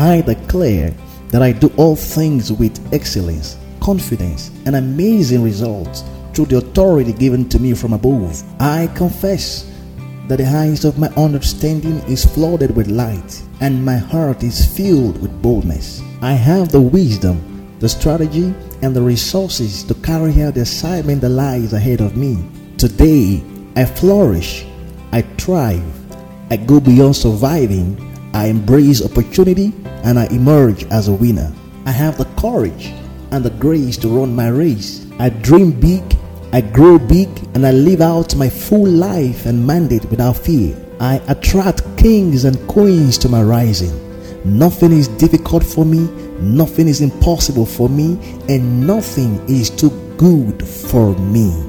I declare that I do all things with excellence, confidence, and amazing results through the authority given to me from above. I confess that the eyes of my understanding is flooded with light, and my heart is filled with boldness. I have the wisdom, the strategy, and the resources to carry out the assignment that lies ahead of me. Today, I flourish, I thrive, I go beyond surviving, I embrace opportunity, and I emerge as a winner. I have the courage and the grace to run my race. I dream big, I grow big, and I live out my full life and mandate without fear. I attract kings and queens to my rising. Nothing is difficult for me, nothing is impossible for me, and nothing is too good for me.